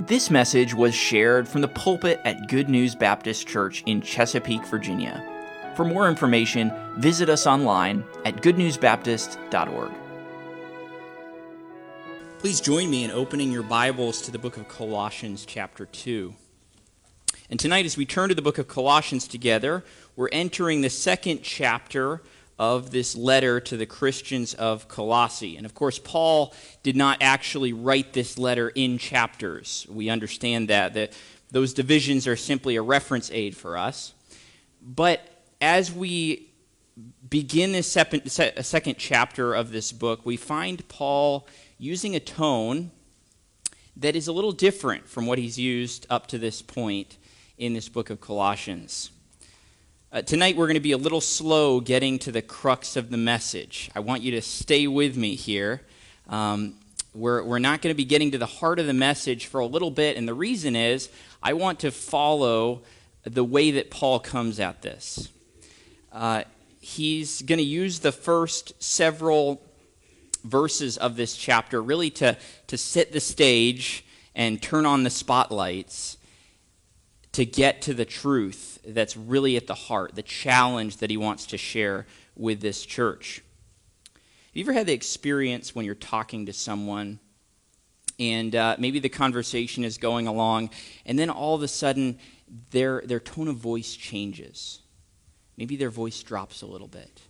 This message was shared from the pulpit at Good News Baptist Church in Chesapeake, Virginia. For more information, visit us online at goodnewsbaptist.org. Please join me in opening your Bibles to the book of Colossians, chapter 2. And tonight, as we turn to the book of Colossians together, we're entering the second chapter of this letter to the Christians of Colossae. And of course, Paul did not actually write this letter in chapters. We understand that, that those divisions are simply a reference aid for us. But as we begin this second chapter of this book, we find Paul using a tone that is a little different from what he's used up to this point in this book of Colossians. Uh, tonight, we're going to be a little slow getting to the crux of the message. I want you to stay with me here. Um, we're, we're not going to be getting to the heart of the message for a little bit, and the reason is I want to follow the way that Paul comes at this. Uh, he's going to use the first several verses of this chapter really to, to set the stage and turn on the spotlights to get to the truth that's really at the heart, the challenge that he wants to share with this church. Have you ever had the experience when you're talking to someone and uh, maybe the conversation is going along, and then all of a sudden their, their tone of voice changes? Maybe their voice drops a little bit.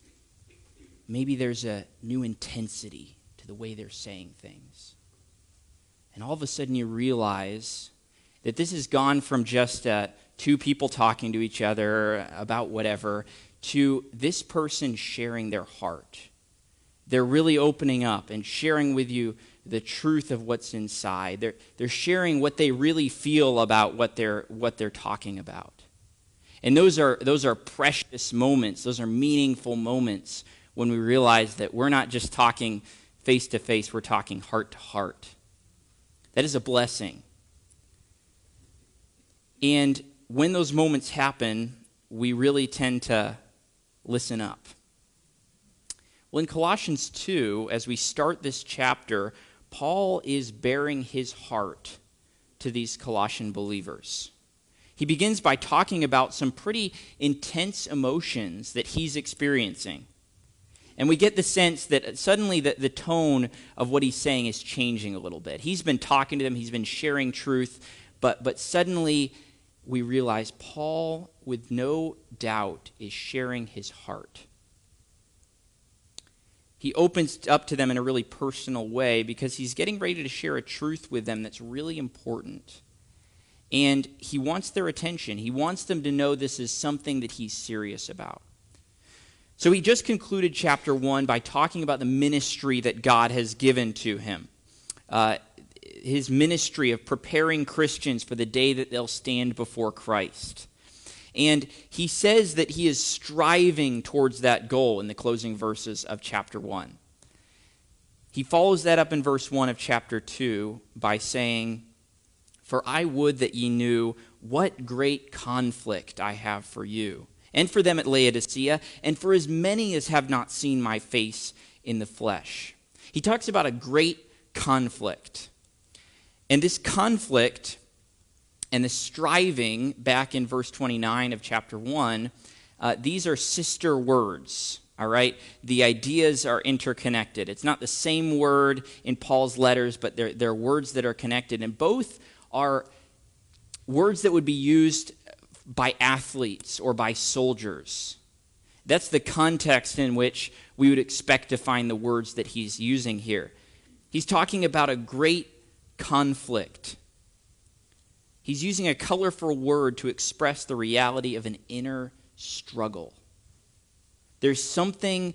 Maybe there's a new intensity to the way they're saying things. And all of a sudden you realize that this has gone from just uh, two people talking to each other about whatever to this person sharing their heart. They're really opening up and sharing with you the truth of what's inside. They're, they're sharing what they really feel about what they're, what they're talking about. And those are, those are precious moments, those are meaningful moments when we realize that we're not just talking face to face, we're talking heart to heart. That is a blessing. And when those moments happen, we really tend to listen up. Well, in Colossians 2, as we start this chapter, Paul is baring his heart to these Colossian believers. He begins by talking about some pretty intense emotions that he's experiencing. And we get the sense that suddenly the, the tone of what he's saying is changing a little bit. He's been talking to them, he's been sharing truth, but, but suddenly we realize Paul, with no doubt, is sharing his heart. He opens up to them in a really personal way because he's getting ready to share a truth with them that's really important. And he wants their attention. He wants them to know this is something that he's serious about. So he just concluded chapter 1 by talking about the ministry that God has given to him. Uh, his ministry of preparing Christians for the day that they'll stand before Christ. And he says that he is striving towards that goal in the closing verses of chapter 1. He follows that up in verse 1 of chapter 2 by saying, For I would that ye knew what great conflict I have for you, and for them at Laodicea, and for as many as have not seen my face in the flesh. He talks about a great conflict. And this conflict and the striving, back in verse 29 of chapter 1, uh, these are sister words. All right? The ideas are interconnected. It's not the same word in Paul's letters, but they're, they're words that are connected. And both are words that would be used by athletes or by soldiers. That's the context in which we would expect to find the words that he's using here. He's talking about a great conflict. He's using a colorful word to express the reality of an inner struggle. There's something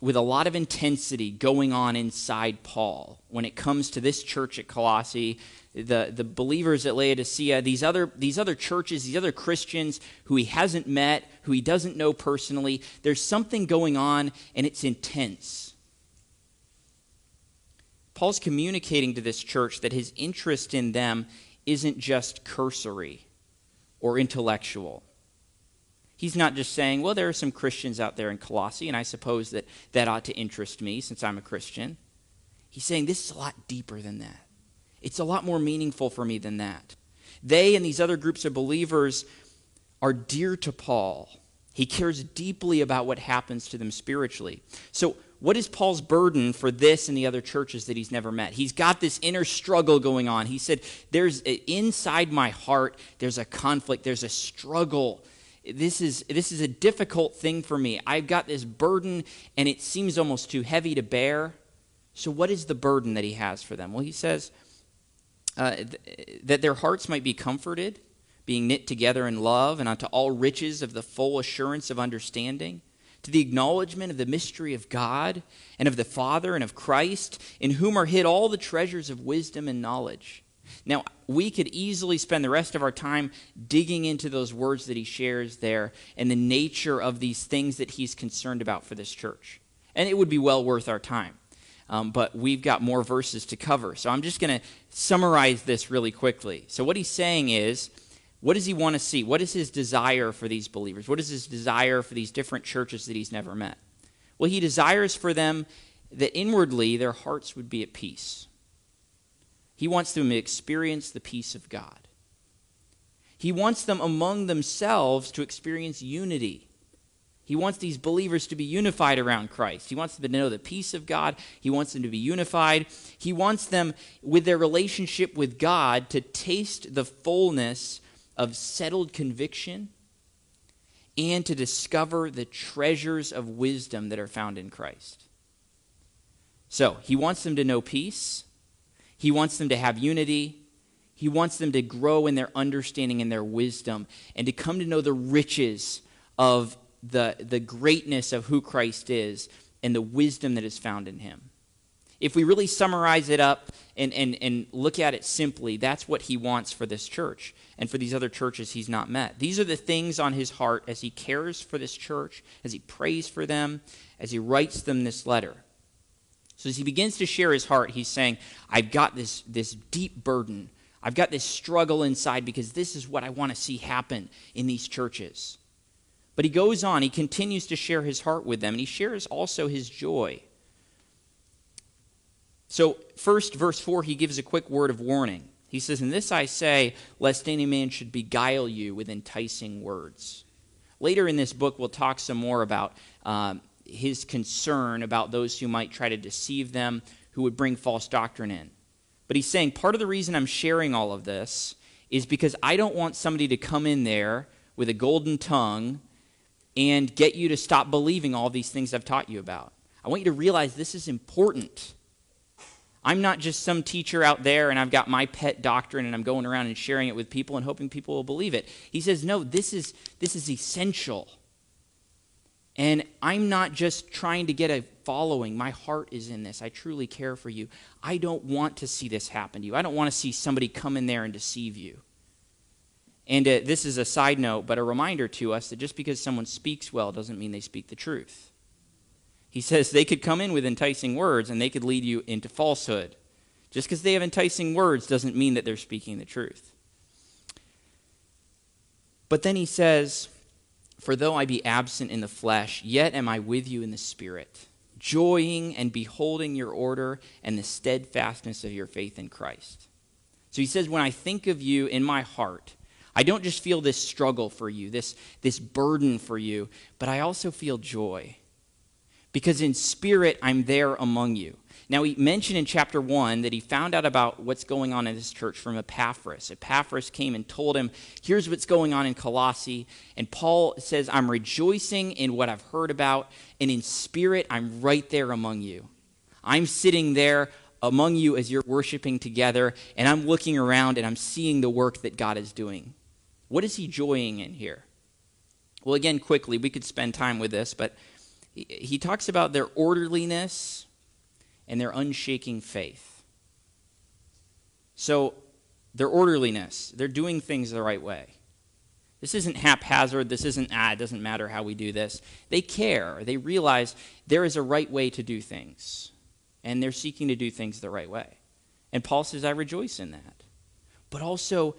with a lot of intensity going on inside Paul when it comes to this church at Colossae, the, the believers at Laodicea, these other, these other churches, these other Christians who he hasn't met, who he doesn't know personally. There's something going on, and it's intense. Paul's communicating to this church that his interest in them isn't just cursory or intellectual. He's not just saying, well, there are some Christians out there in Colossae, and I suppose that that ought to interest me since I'm a Christian. He's saying this is a lot deeper than that. It's a lot more meaningful for me than that. They and these other groups of believers are dear to Paul. He cares deeply about what happens to them spiritually. So, what is Paul's burden for this and the other churches that he's never met? He's got this inner struggle going on. He said, There's inside my heart, there's a conflict, there's a struggle. This is, this is a difficult thing for me. I've got this burden, and it seems almost too heavy to bear. So, what is the burden that he has for them? Well, he says uh, th- that their hearts might be comforted, being knit together in love, and unto all riches of the full assurance of understanding to the acknowledgement of the mystery of God and of the Father and of Christ, in whom are hid all the treasures of wisdom and knowledge. Now, we could easily spend the rest of our time digging into those words that he shares there and the nature of these things that he's concerned about for this church. And it would be well worth our time. Um, but we've got more verses to cover. So I'm just going to summarize this really quickly. So, what he's saying is what does he want to see? What is his desire for these believers? What is his desire for these different churches that he's never met? Well, he desires for them that inwardly their hearts would be at peace. He wants them to experience the peace of God. He wants them among themselves to experience unity. He wants these believers to be unified around Christ. He wants them to know the peace of God. He wants them to be unified. He wants them, with their relationship with God, to taste the fullness of settled conviction and to discover the treasures of wisdom that are found in Christ. So, he wants them to know peace. He wants them to have unity. He wants them to grow in their understanding and their wisdom and to come to know the riches of the, the greatness of who Christ is and the wisdom that is found in him. If we really summarize it up and, and, and look at it simply, that's what he wants for this church and for these other churches he's not met. These are the things on his heart as he cares for this church, as he prays for them, as he writes them this letter. So as he begins to share his heart, he's saying, I've got this, this deep burden. I've got this struggle inside because this is what I want to see happen in these churches. But he goes on, he continues to share his heart with them, and he shares also his joy. So, first, verse 4, he gives a quick word of warning. He says, And this I say, lest any man should beguile you with enticing words. Later in this book, we'll talk some more about um, his concern about those who might try to deceive them, who would bring false doctrine in. But he's saying part of the reason I'm sharing all of this is because I don't want somebody to come in there with a golden tongue and get you to stop believing all these things I've taught you about. I want you to realize this is important. I'm not just some teacher out there and I've got my pet doctrine and I'm going around and sharing it with people and hoping people will believe it. He says, no, this is, this is essential. And I'm not just trying to get a following. My heart is in this. I truly care for you. I don't want to see this happen to you. I don't want to see somebody come in there and deceive you. And uh, this is a side note, but a reminder to us that just because someone speaks well doesn't mean they speak the truth. He says they could come in with enticing words and they could lead you into falsehood. Just because they have enticing words doesn't mean that they're speaking the truth. But then he says, For though I be absent in the flesh, yet am I with you in the spirit, joying and beholding your order and the steadfastness of your faith in Christ. So he says, When I think of you in my heart, I don't just feel this struggle for you, this, this burden for you, but I also feel joy because in spirit I'm there among you. Now, he mentioned in chapter 1 that he found out about what's going on in this church from Epaphras. Epaphras came and told him, Here's what's going on in Colossae. And Paul says, I'm rejoicing in what I've heard about, and in spirit, I'm right there among you. I'm sitting there among you as you're worshiping together, and I'm looking around and I'm seeing the work that God is doing. What is he joying in here? Well, again, quickly, we could spend time with this, but he talks about their orderliness and their unshaking faith. So, their orderliness, they're doing things the right way. This isn't haphazard. This isn't, ah, it doesn't matter how we do this. They care. They realize there is a right way to do things, and they're seeking to do things the right way. And Paul says, I rejoice in that. But also,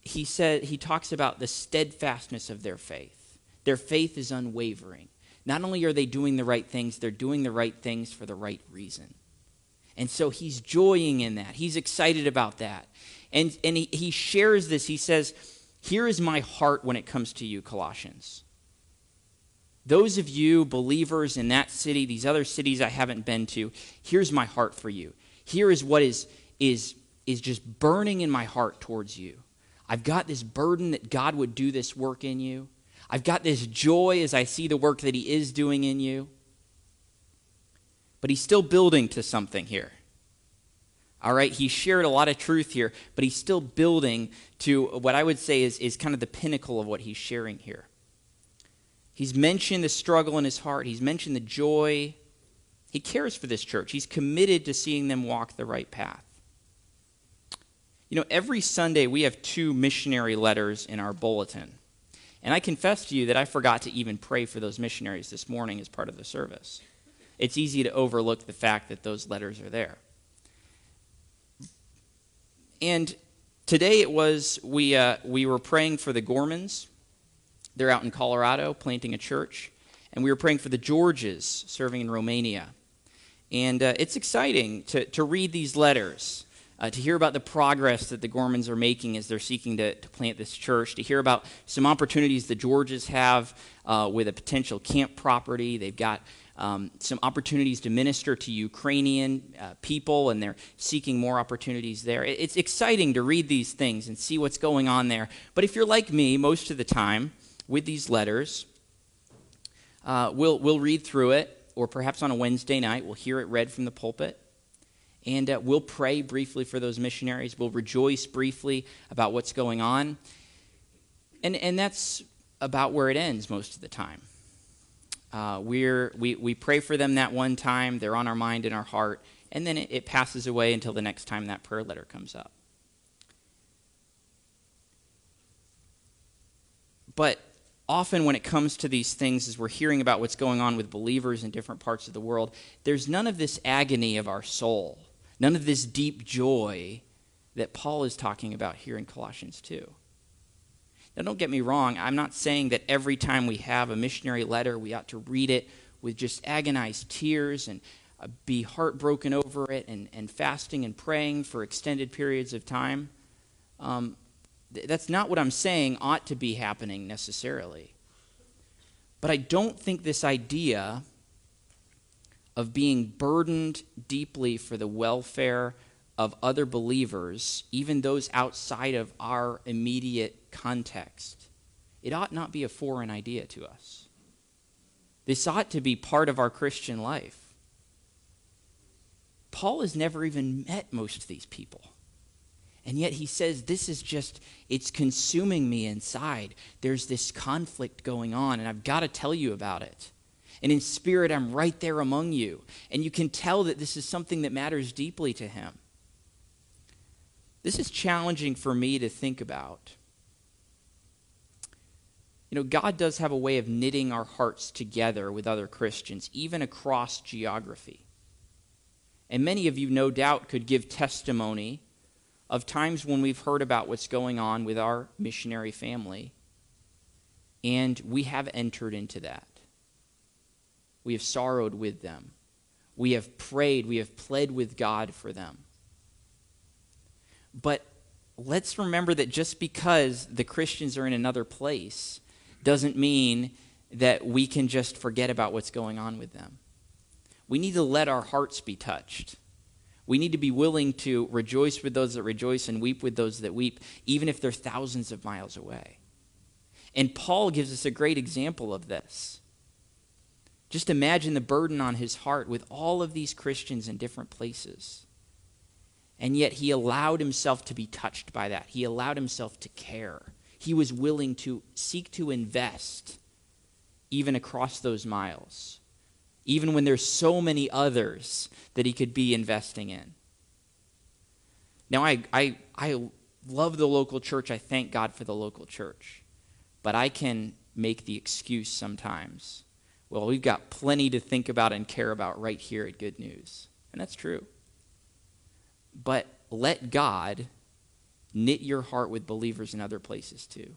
he said he talks about the steadfastness of their faith. Their faith is unwavering. Not only are they doing the right things, they're doing the right things for the right reason. And so he's joying in that. He's excited about that. And, and he, he shares this. He says, Here is my heart when it comes to you, Colossians. Those of you believers in that city, these other cities I haven't been to, here's my heart for you. Here is what is, is, is just burning in my heart towards you. I've got this burden that God would do this work in you. I've got this joy as I see the work that He is doing in you. But He's still building to something here. All right, he shared a lot of truth here, but he's still building to what I would say is, is kind of the pinnacle of what he's sharing here. He's mentioned the struggle in his heart, he's mentioned the joy. He cares for this church, he's committed to seeing them walk the right path. You know, every Sunday we have two missionary letters in our bulletin. And I confess to you that I forgot to even pray for those missionaries this morning as part of the service. It's easy to overlook the fact that those letters are there. And today it was, we, uh, we were praying for the Gormans they're out in Colorado planting a church. And we were praying for the Georges serving in Romania. And uh, it's exciting to, to read these letters, uh, to hear about the progress that the Gormans are making as they're seeking to, to plant this church, to hear about some opportunities the Georges have uh, with a potential camp property. They've got um, some opportunities to minister to Ukrainian uh, people, and they're seeking more opportunities there. It's exciting to read these things and see what's going on there. But if you're like me, most of the time, with these letters. Uh, we'll, we'll read through it, or perhaps on a Wednesday night, we'll hear it read from the pulpit. And uh, we'll pray briefly for those missionaries. We'll rejoice briefly about what's going on. And, and that's about where it ends most of the time. Uh, we're, we, we pray for them that one time, they're on our mind and our heart, and then it, it passes away until the next time that prayer letter comes up. But often when it comes to these things, as we're hearing about what's going on with believers in different parts of the world, there's none of this agony of our soul, none of this deep joy that Paul is talking about here in Colossians 2. Now, don't get me wrong, I'm not saying that every time we have a missionary letter, we ought to read it with just agonized tears and uh, be heartbroken over it and, and fasting and praying for extended periods of time. Um, that's not what I'm saying ought to be happening necessarily. But I don't think this idea of being burdened deeply for the welfare of other believers, even those outside of our immediate context, it ought not be a foreign idea to us. This ought to be part of our Christian life. Paul has never even met most of these people. And yet he says, This is just, it's consuming me inside. There's this conflict going on, and I've got to tell you about it. And in spirit, I'm right there among you. And you can tell that this is something that matters deeply to him. This is challenging for me to think about. You know, God does have a way of knitting our hearts together with other Christians, even across geography. And many of you, no doubt, could give testimony of times when we've heard about what's going on with our missionary family, and we have entered into that. We have sorrowed with them. We have prayed. We have pled with God for them. But let's remember that just because the Christians are in another place doesn't mean that we can just forget about what's going on with them. We need to let our hearts be touched. We need to be willing to rejoice with those that rejoice and weep with those that weep, even if they're thousands of miles away. And Paul gives us a great example of this. Just imagine the burden on his heart with all of these Christians in different places. And yet he allowed himself to be touched by that. He allowed himself to care. He was willing to seek to invest even across those miles even when there's so many others that he could be investing in. Now, I, I, I love the local church. I thank God for the local church. But I can make the excuse sometimes well, we've got plenty to think about and care about right here at Good News. And that's true. But let God knit your heart with believers in other places too.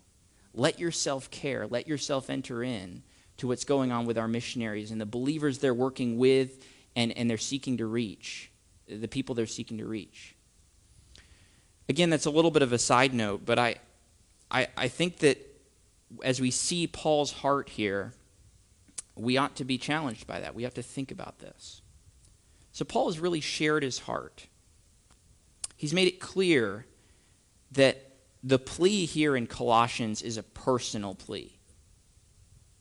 Let yourself care, let yourself enter in to what's going on with our missionaries and the believers they're working with and, and they're seeking to reach. the people they're seeking to reach. Again, that's a little bit of a side note, but I, I, I think that as we see Paul's heart here, we ought to be challenged by that. We have to think about this. So, Paul has really shared his heart. He's made it clear that the plea here in Colossians is a personal plea.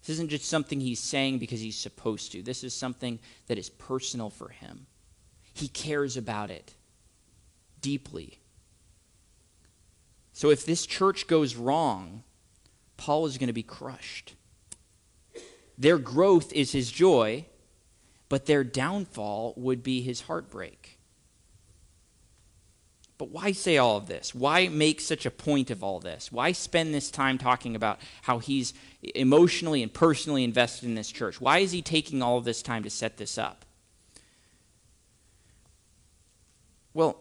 This isn't just something he's saying because he's supposed to. This is something that is personal for him. He cares about it deeply. So if this church goes wrong, Paul is going to be crushed. Their growth is his joy, but their downfall would be his heartbreak. But why say all of this? Why make such a point of all this? Why spend this time talking about how he's emotionally and personally invested in this church? Why is he taking all of this time to set this up? Well,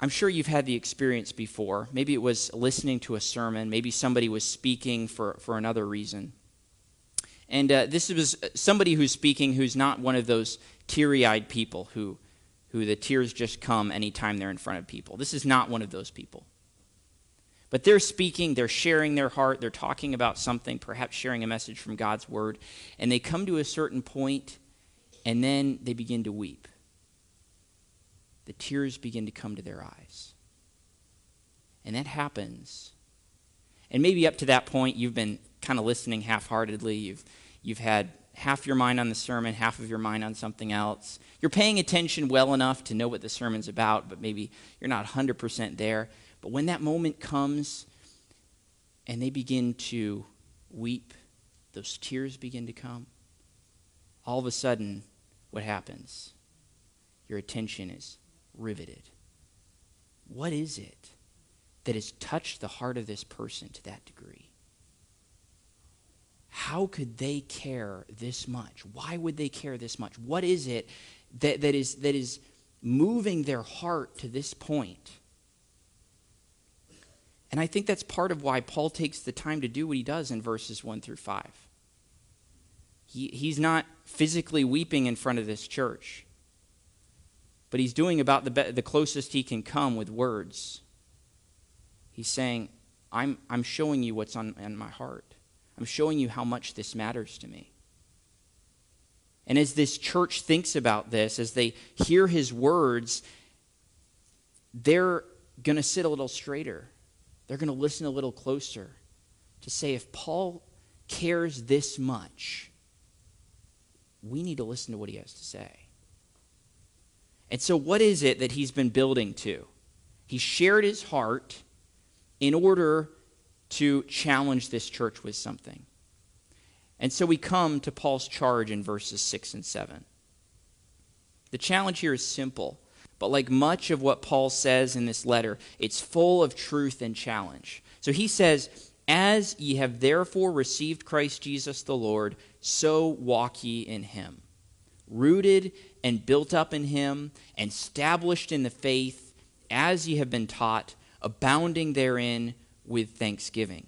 I'm sure you've had the experience before. Maybe it was listening to a sermon, maybe somebody was speaking for, for another reason. And uh, this was somebody who's speaking who's not one of those teary eyed people who who the tears just come anytime they're in front of people. This is not one of those people. But they're speaking, they're sharing their heart, they're talking about something, perhaps sharing a message from God's word, and they come to a certain point and then they begin to weep. The tears begin to come to their eyes. And that happens. And maybe up to that point you've been kind of listening half-heartedly. You've you've had half your mind on the sermon, half of your mind on something else. You're paying attention well enough to know what the sermon's about, but maybe you're not 100% there. But when that moment comes and they begin to weep, those tears begin to come, all of a sudden, what happens? Your attention is riveted. What is it that has touched the heart of this person to that degree? how could they care this much? Why would they care this much? What is it that, that, is, that is moving their heart to this point? And I think that's part of why Paul takes the time to do what he does in verses 1 through 5. He, he's not physically weeping in front of this church, but he's doing about the, be- the closest he can come with words. He's saying, I'm, I'm showing you what's on, on my heart. I'm showing you how much this matters to me. And as this church thinks about this, as they hear his words, they're going to sit a little straighter. They're going to listen a little closer to say, if Paul cares this much, we need to listen to what he has to say. And so, what is it that he's been building to? He shared his heart in order to challenge this church with something. And so we come to Paul's charge in verses 6 and 7. The challenge here is simple, but like much of what Paul says in this letter, it's full of truth and challenge. So he says, As ye have therefore received Christ Jesus the Lord, so walk ye in him, rooted and built up in him, and established in the faith, as ye have been taught, abounding therein with thanksgiving.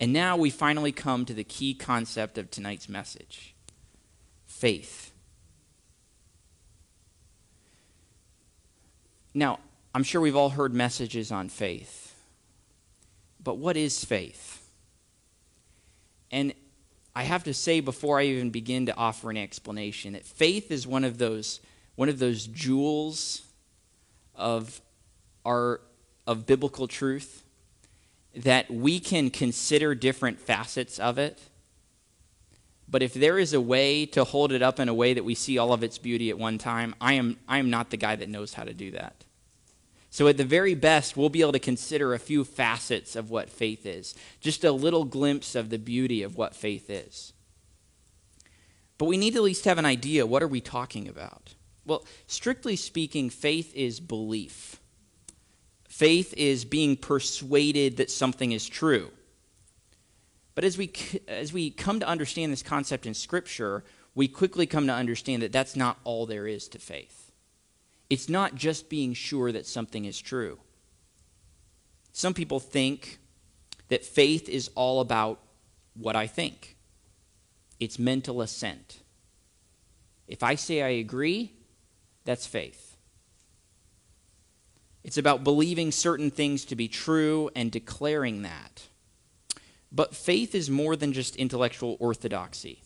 And now we finally come to the key concept of tonight's message faith. Now, I'm sure we've all heard messages on faith. But what is faith? And I have to say before I even begin to offer an explanation that faith is one of those one of those jewels of our of biblical truth that we can consider different facets of it. But if there is a way to hold it up in a way that we see all of its beauty at one time, I am, I am not the guy that knows how to do that. So, at the very best, we'll be able to consider a few facets of what faith is, just a little glimpse of the beauty of what faith is. But we need to at least have an idea what are we talking about? Well, strictly speaking, faith is belief. Faith is being persuaded that something is true. But as we, as we come to understand this concept in Scripture, we quickly come to understand that that's not all there is to faith. It's not just being sure that something is true. Some people think that faith is all about what I think, it's mental assent. If I say I agree, That's faith. It's about believing certain things to be true and declaring that. But faith is more than just intellectual orthodoxy.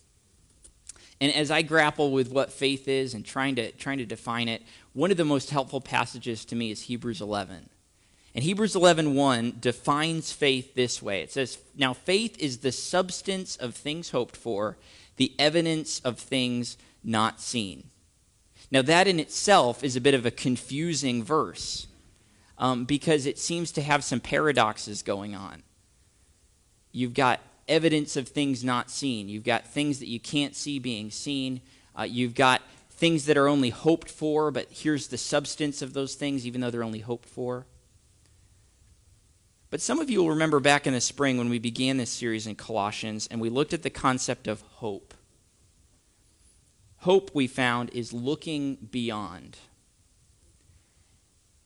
And as I grapple with what faith is and trying to, trying to define it, one of the most helpful passages to me is Hebrews 11. And Hebrews 11:1 defines faith this way. It says, "Now faith is the substance of things hoped for, the evidence of things not seen." Now that in itself is a bit of a confusing verse um, because it seems to have some paradoxes going on. You've got evidence of things not seen. You've got things that you can't see being seen. Uh, you've got things that are only hoped for, but here's the substance of those things, even though they're only hoped for. But some of you will remember back in the spring when we began this series in Colossians and we looked at the concept of hope. Hope, we found, is looking beyond.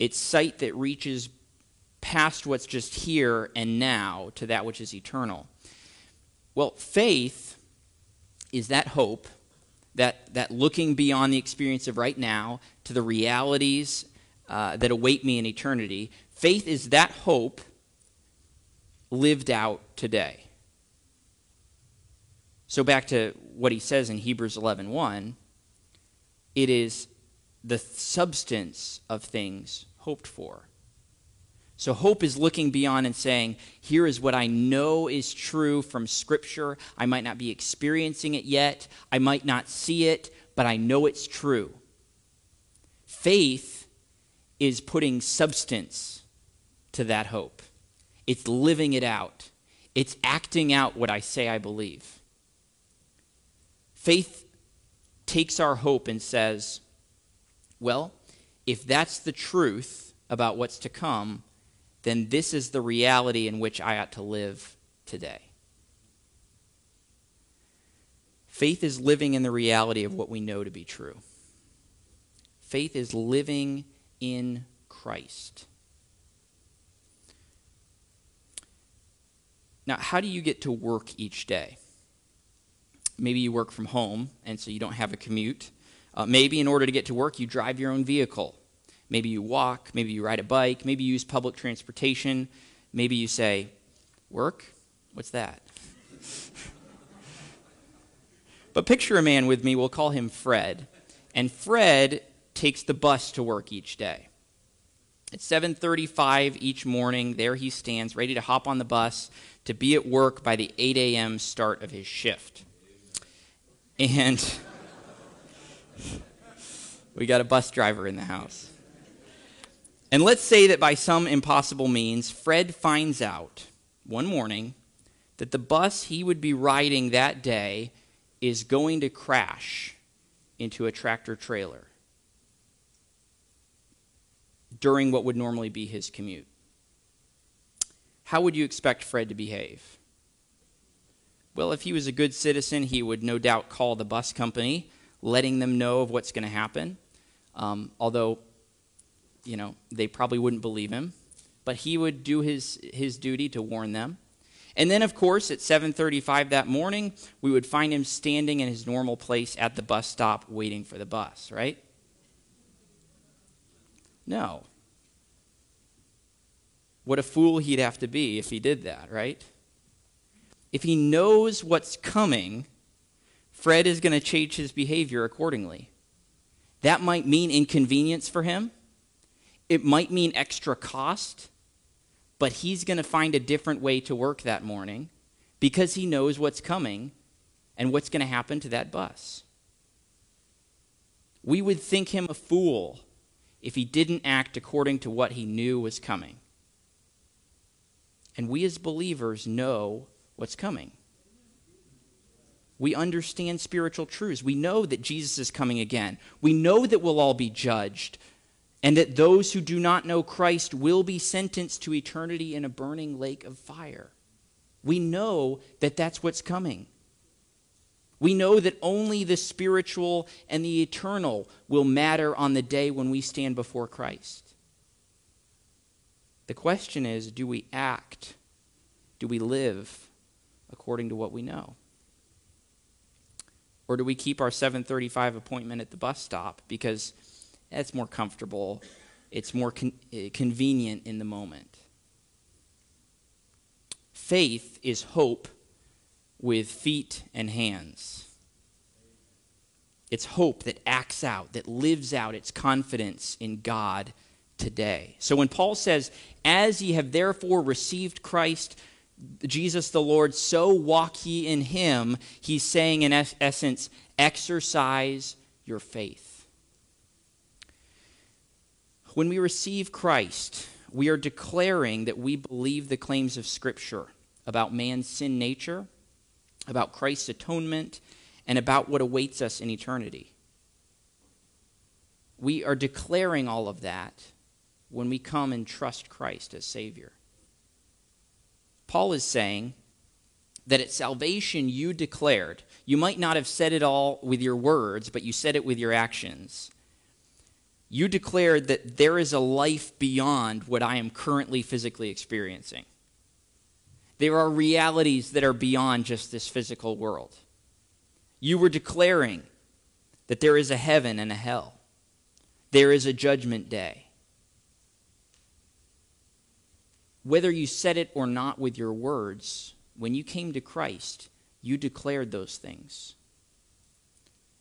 It's sight that reaches past what's just here and now to that which is eternal. Well, faith is that hope, that, that looking beyond the experience of right now to the realities uh, that await me in eternity. Faith is that hope lived out today. So back to what he says in Hebrews 11:1, 1, it is the substance of things hoped for. So hope is looking beyond and saying, here is what I know is true from scripture. I might not be experiencing it yet. I might not see it, but I know it's true. Faith is putting substance to that hope. It's living it out, it's acting out what I say I believe. Faith takes our hope and says, well, if that's the truth about what's to come, then this is the reality in which I ought to live today. Faith is living in the reality of what we know to be true. Faith is living in Christ. Now, how do you get to work each day? Maybe you work from home, and so you don't have a commute. Uh, maybe in order to get to work, you drive your own vehicle. Maybe you walk, maybe you ride a bike, maybe you use public transportation. Maybe you say, Work? What's that? but picture a man with me, we'll call him Fred. And Fred takes the bus to work each day. At 7:35 each morning, there he stands ready to hop on the bus to be at work by the 8 a.m. start of his shift. And we got a bus driver in the house. And let's say that by some impossible means, Fred finds out one morning that the bus he would be riding that day is going to crash into a tractor trailer during what would normally be his commute how would you expect Fred to behave? Well, if he was a good citizen, he would no doubt call the bus company, letting them know of what's going to happen. Um, although, you know, they probably wouldn't believe him, but he would do his his duty to warn them. And then, of course, at 7:35 that morning, we would find him standing in his normal place at the bus stop, waiting for the bus. Right? No. What a fool he'd have to be if he did that, right? If he knows what's coming, Fred is going to change his behavior accordingly. That might mean inconvenience for him. It might mean extra cost, but he's going to find a different way to work that morning because he knows what's coming and what's going to happen to that bus. We would think him a fool if he didn't act according to what he knew was coming. And we as believers know what's coming. We understand spiritual truths. We know that Jesus is coming again. We know that we'll all be judged and that those who do not know Christ will be sentenced to eternity in a burning lake of fire. We know that that's what's coming. We know that only the spiritual and the eternal will matter on the day when we stand before Christ. The question is do we act? Do we live according to what we know? Or do we keep our 7:35 appointment at the bus stop because That's more comfortable. It's more con- eh, convenient in the moment. Faith is hope with feet and hands. It's hope that acts out, that lives out its confidence in God today. So when Paul says, As ye have therefore received Christ, Jesus the Lord, so walk ye in him, he's saying in essence, exercise your faith. When we receive Christ, we are declaring that we believe the claims of Scripture about man's sin nature, about Christ's atonement, and about what awaits us in eternity. We are declaring all of that when we come and trust Christ as Savior. Paul is saying that at salvation you declared, you might not have said it all with your words, but you said it with your actions. You declared that there is a life beyond what I am currently physically experiencing. There are realities that are beyond just this physical world. You were declaring that there is a heaven and a hell, there is a judgment day. Whether you said it or not with your words, when you came to Christ, you declared those things.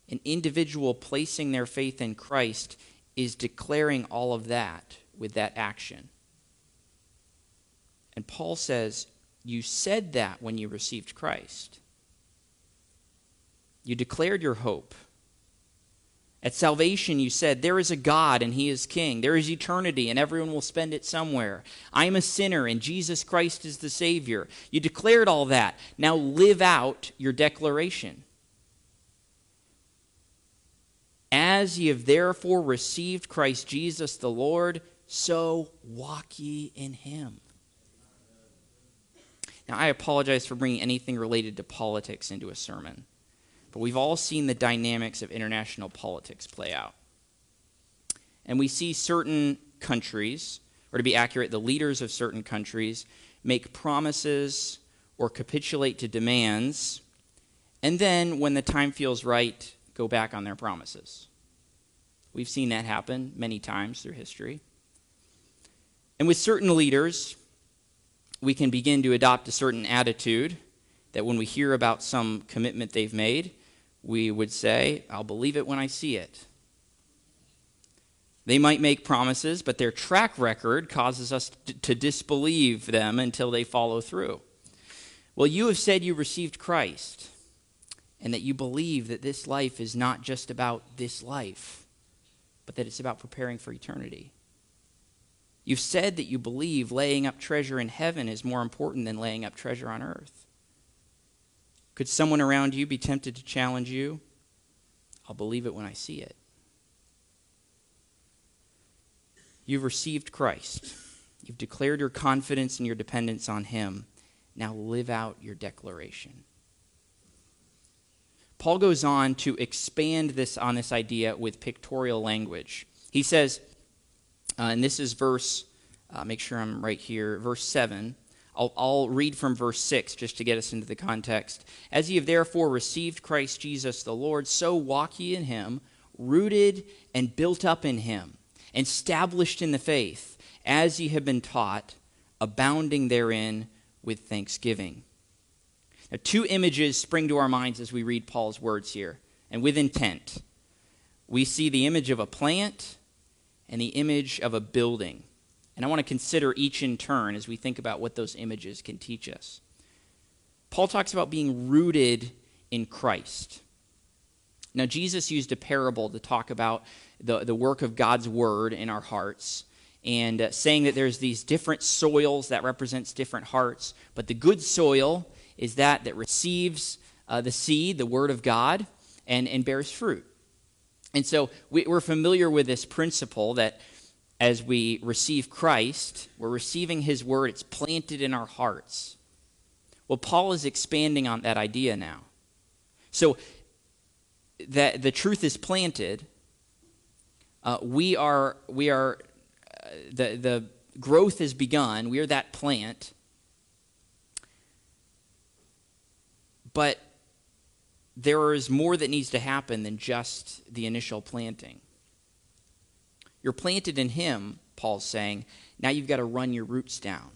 An individual placing their faith in Christ is declaring all of that with that action. And Paul says, You said that when you received Christ. You declared your hope. At salvation, you said, There is a God and He is King. There is eternity and everyone will spend it somewhere. I am a sinner and Jesus Christ is the Savior. You declared all that. Now live out your declaration. As ye have therefore received Christ Jesus the Lord, so walk ye in Him. Now, I apologize for bringing anything related to politics into a sermon. But we've all seen the dynamics of international politics play out. And we see certain countries, or to be accurate, the leaders of certain countries, make promises or capitulate to demands, and then, when the time feels right, go back on their promises. We've seen that happen many times through history. And with certain leaders, we can begin to adopt a certain attitude that when we hear about some commitment they've made, we would say, I'll believe it when I see it. They might make promises, but their track record causes us to disbelieve them until they follow through. Well, you have said you received Christ and that you believe that this life is not just about this life, but that it's about preparing for eternity. You've said that you believe laying up treasure in heaven is more important than laying up treasure on earth. Could someone around you be tempted to challenge you? I'll believe it when I see it. You've received Christ. You've declared your confidence and your dependence on Him. Now live out your declaration. Paul goes on to expand this on this idea with pictorial language. He says, uh, and this is verse, uh, make sure I'm right here, verse 7. I'll, I'll read from verse 6 just to get us into the context. As ye have therefore received Christ Jesus the Lord, so walk ye in him, rooted and built up in him, established in the faith, as ye have been taught, abounding therein with thanksgiving. Now, two images spring to our minds as we read Paul's words here, and with intent. We see the image of a plant and the image of a building. And I want to consider each in turn as we think about what those images can teach us. Paul talks about being rooted in Christ. Now, Jesus used a parable to talk about the, the work of God's word in our hearts and uh, saying that there's these different soils that represents different hearts but the good soil is that that receives uh, the seed the word of god and, and bears fruit and so we, we're familiar with this principle that as we receive Christ, we're receiving His Word, it's planted in our hearts. Well, Paul is expanding on that idea now. So that the truth is planted, uh, we are, we are uh, the, the growth has begun, we are that plant. But there is more that needs to happen than just the initial planting. You're planted in Him, Paul's saying. Now you've got to run your roots down.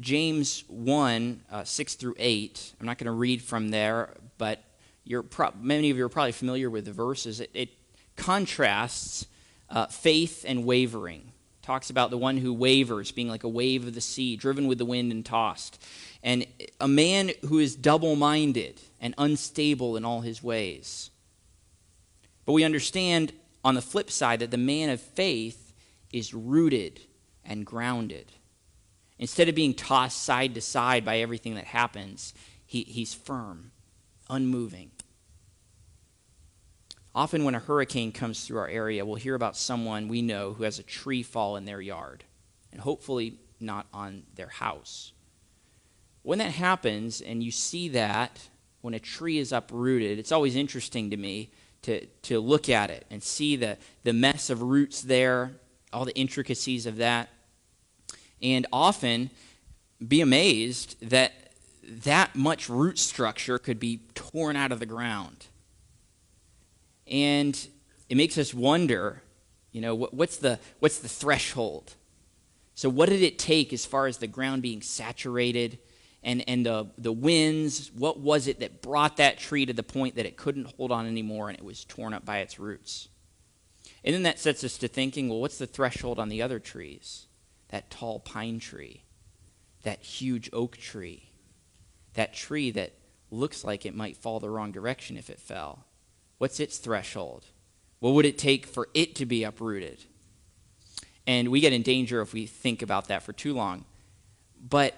James 1, uh, 6 through 8. I'm not going to read from there, but you're pro- many of you are probably familiar with the verses. It, it contrasts uh, faith and wavering. Talks about the one who wavers being like a wave of the sea, driven with the wind and tossed. And a man who is double minded and unstable in all his ways. But we understand on the flip side that the man of faith is rooted and grounded. Instead of being tossed side to side by everything that happens, he, he's firm, unmoving. Often, when a hurricane comes through our area, we'll hear about someone we know who has a tree fall in their yard, and hopefully not on their house. When that happens, and you see that when a tree is uprooted, it's always interesting to me to, to look at it and see the, the mess of roots there, all the intricacies of that, and often be amazed that that much root structure could be torn out of the ground. And it makes us wonder, you know, what, what's, the, what's the threshold? So, what did it take as far as the ground being saturated and, and the, the winds? What was it that brought that tree to the point that it couldn't hold on anymore and it was torn up by its roots? And then that sets us to thinking well, what's the threshold on the other trees? That tall pine tree, that huge oak tree, that tree that looks like it might fall the wrong direction if it fell. What's its threshold? What would it take for it to be uprooted? And we get in danger if we think about that for too long. But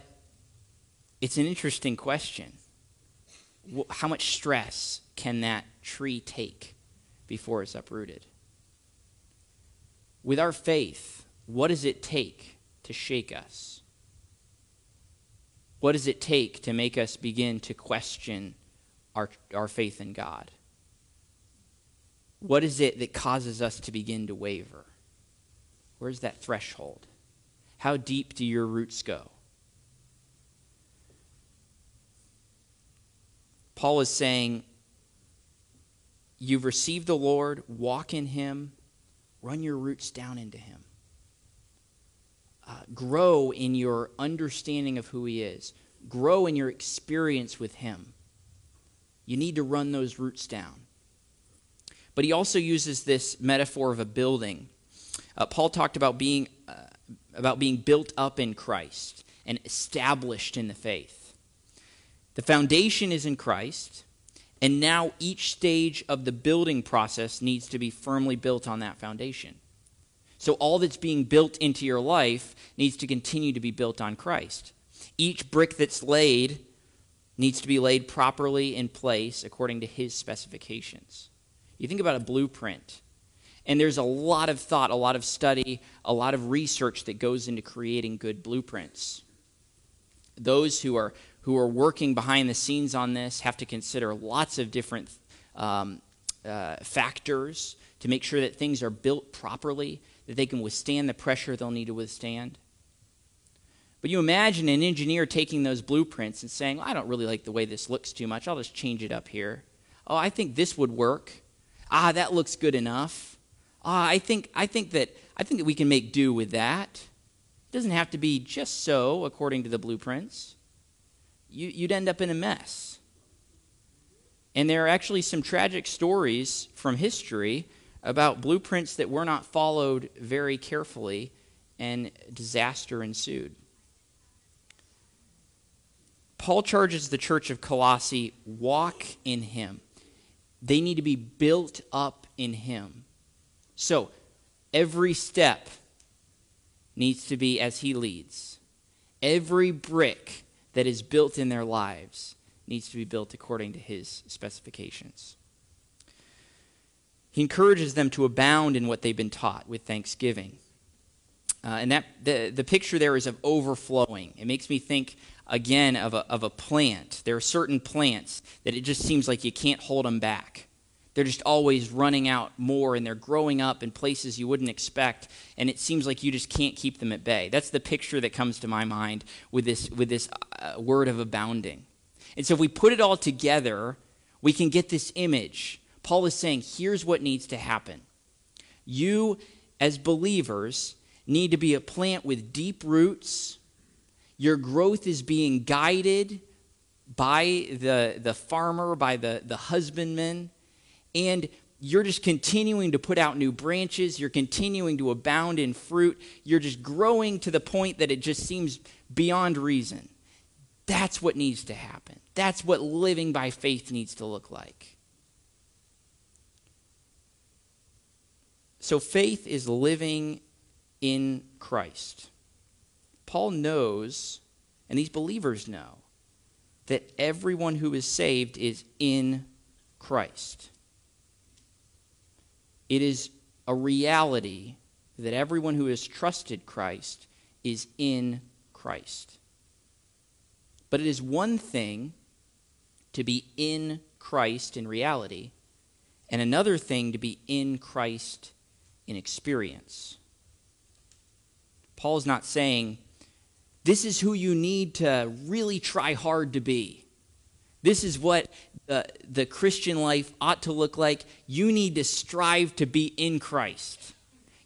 it's an interesting question. How much stress can that tree take before it's uprooted? With our faith, what does it take to shake us? What does it take to make us begin to question our, our faith in God? What is it that causes us to begin to waver? Where's that threshold? How deep do your roots go? Paul is saying, You've received the Lord, walk in Him, run your roots down into Him. Uh, grow in your understanding of who He is, grow in your experience with Him. You need to run those roots down. But he also uses this metaphor of a building. Uh, Paul talked about being, uh, about being built up in Christ and established in the faith. The foundation is in Christ, and now each stage of the building process needs to be firmly built on that foundation. So all that's being built into your life needs to continue to be built on Christ. Each brick that's laid needs to be laid properly in place according to his specifications. You think about a blueprint, and there's a lot of thought, a lot of study, a lot of research that goes into creating good blueprints. Those who are who are working behind the scenes on this have to consider lots of different um, uh, factors to make sure that things are built properly, that they can withstand the pressure they'll need to withstand. But you imagine an engineer taking those blueprints and saying, well, I don't really like the way this looks too much. I'll just change it up here. Oh, I think this would work ah, that looks good enough. Ah, I think, I think that I think that we can make do with that. It doesn't have to be just so according to the blueprints. You, you'd end up in a mess. And there are actually some tragic stories from history about blueprints that were not followed very carefully, and disaster ensued. Paul charges the church of Colossae walk in him. They need to be built up in Him. So, every step needs to be as He leads. Every brick that is built in their lives needs to be built according to His specifications. He encourages them to abound in what they've been taught with thanksgiving. Uh, and that the, the picture there is of overflowing. It makes me think again of a, of a plant. There are certain plants that it just seems like you can't hold them back. They're just always running out more and they're growing up in places you wouldn't expect, and it seems like you just can't keep them at bay. That's the picture that comes to my mind with this, with this uh, word of abounding. And so if we put it all together, we can get this image. Paul is saying, here's what needs to happen You, as believers, need to be a plant with deep roots. Your growth is being guided by the, the farmer, by the, the husbandman, and you're just continuing to put out new branches. You're continuing to abound in fruit. You're just growing to the point that it just seems beyond reason. That's what needs to happen. That's what living by faith needs to look like. So, faith is living in Christ. Paul knows, and these believers know, that everyone who is saved is in Christ. It is a reality that everyone who has trusted Christ is in Christ. But it is one thing to be in Christ in reality, and another thing to be in Christ in experience. Paul is not saying, this is who you need to really try hard to be. This is what the, the Christian life ought to look like. You need to strive to be in Christ.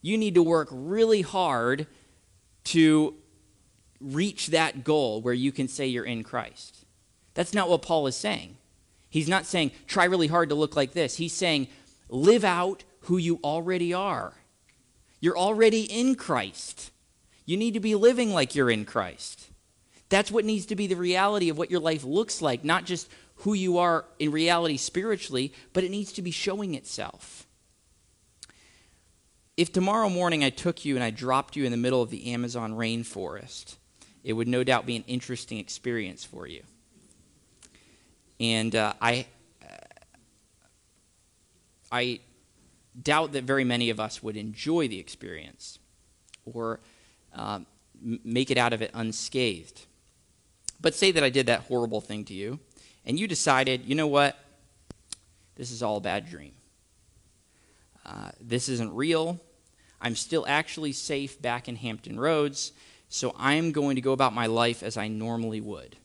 You need to work really hard to reach that goal where you can say you're in Christ. That's not what Paul is saying. He's not saying, try really hard to look like this. He's saying, live out who you already are. You're already in Christ. You need to be living like you're in Christ. That's what needs to be the reality of what your life looks like, not just who you are in reality spiritually, but it needs to be showing itself. If tomorrow morning I took you and I dropped you in the middle of the Amazon rainforest, it would no doubt be an interesting experience for you. And uh, I, uh, I doubt that very many of us would enjoy the experience or uh, make it out of it unscathed. But say that I did that horrible thing to you, and you decided, you know what? This is all a bad dream. Uh, this isn't real. I'm still actually safe back in Hampton Roads, so I'm going to go about my life as I normally would.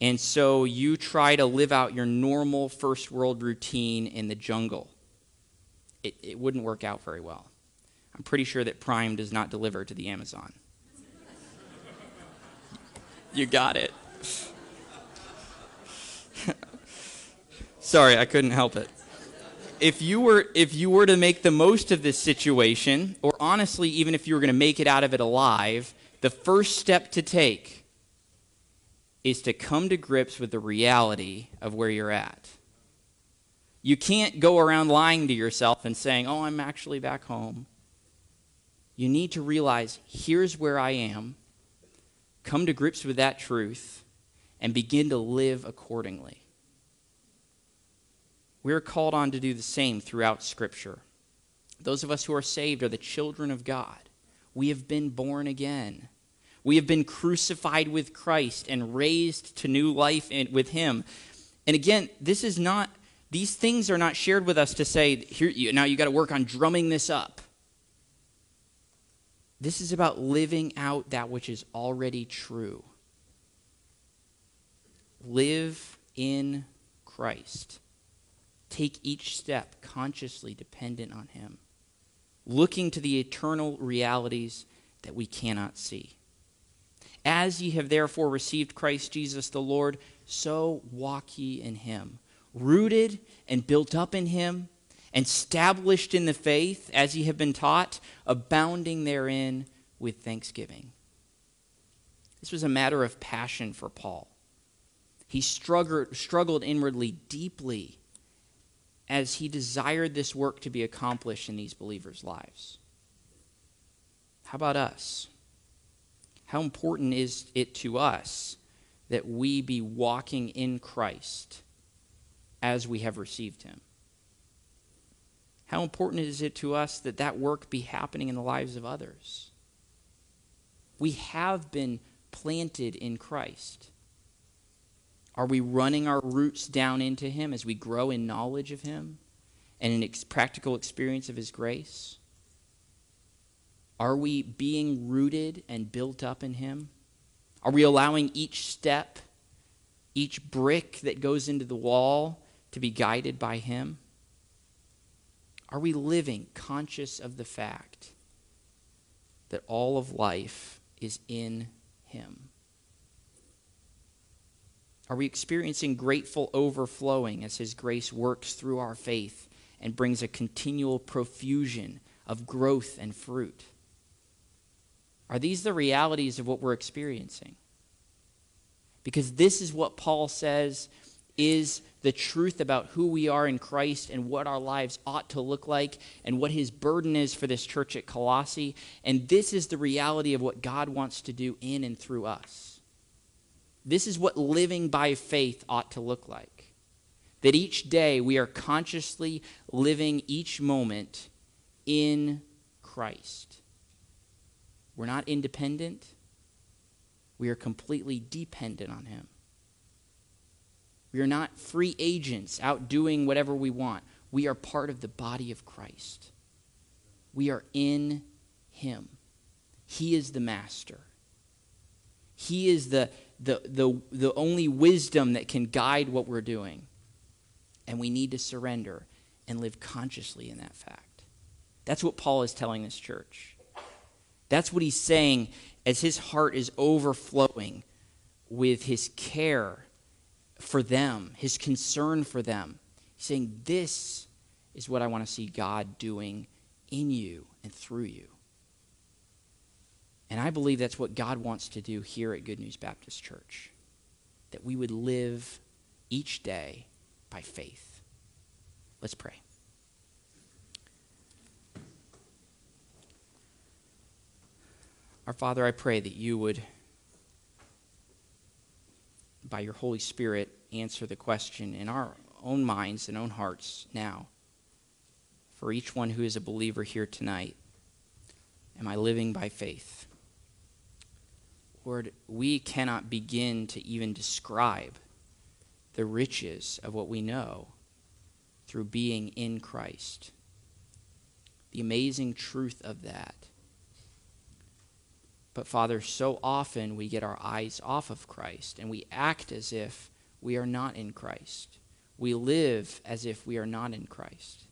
And so you try to live out your normal first world routine in the jungle. It, it wouldn't work out very well. I'm pretty sure that Prime does not deliver to the Amazon. You got it. Sorry, I couldn't help it. If you were if you were to make the most of this situation, or honestly, even if you were going to make it out of it alive, the first step to take is to come to grips with the reality of where you're at. You can't go around lying to yourself and saying, Oh, I'm actually back home. You need to realize here's where I am, come to grips with that truth, and begin to live accordingly. We're called on to do the same throughout Scripture. Those of us who are saved are the children of God. We have been born again. We have been crucified with Christ and raised to new life in, with Him. And again, this is not, these things are not shared with us to say, here, you, now you got to work on drumming this up. This is about living out that which is already true. Live in Christ. Take each step consciously dependent on Him, looking to the eternal realities that we cannot see. As ye have therefore received Christ Jesus the Lord, so walk ye in him, rooted and built up in him, established in the faith as ye have been taught, abounding therein with thanksgiving. This was a matter of passion for Paul. He struggled, struggled inwardly deeply as he desired this work to be accomplished in these believers' lives. How about us? How important is it to us that we be walking in Christ as we have received him? How important is it to us that that work be happening in the lives of others? We have been planted in Christ. Are we running our roots down into Him as we grow in knowledge of Him and in ex- practical experience of His grace? Are we being rooted and built up in Him? Are we allowing each step, each brick that goes into the wall to be guided by Him? Are we living conscious of the fact that all of life is in Him? Are we experiencing grateful overflowing as His grace works through our faith and brings a continual profusion of growth and fruit? Are these the realities of what we're experiencing? Because this is what Paul says is the truth about who we are in Christ and what our lives ought to look like and what his burden is for this church at Colossae. And this is the reality of what God wants to do in and through us. This is what living by faith ought to look like. That each day we are consciously living each moment in Christ. We're not independent, we are completely dependent on Him. We are not free agents out doing whatever we want. We are part of the body of Christ. We are in Him. He is the master. He is the, the, the, the only wisdom that can guide what we're doing. And we need to surrender and live consciously in that fact. That's what Paul is telling this church. That's what he's saying as his heart is overflowing with his care for them, his concern for them. He's saying, This is what I want to see God doing in you and through you. And I believe that's what God wants to do here at Good News Baptist Church. That we would live each day by faith. Let's pray. Our Father, I pray that you would, by your Holy Spirit, answer the question in our own minds and own hearts now for each one who is a believer here tonight. Am I living by faith? Lord, we cannot begin to even describe the riches of what we know through being in Christ. The amazing truth of that but Father, so often we get our eyes off of Christ and we act as if we are not in Christ. We live as if we are not in Christ.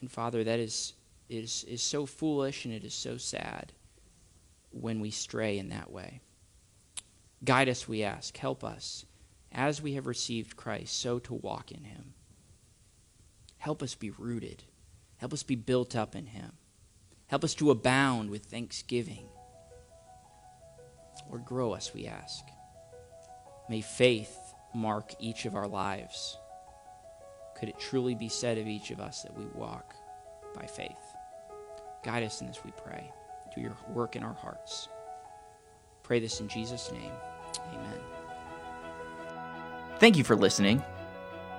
And Father, that is, is, is so foolish and it is so sad when we stray in that way. Guide us, we ask. Help us, as we have received Christ, so to walk in him. Help us be rooted. Help us be built up in him. Help us to abound with thanksgiving. Or grow us, we ask. May faith mark each of our lives. Could it truly be said of each of us that we walk by faith? Guide us in this, we pray. Do your work in our hearts. Pray this in Jesus' name. Amen. Thank you for listening.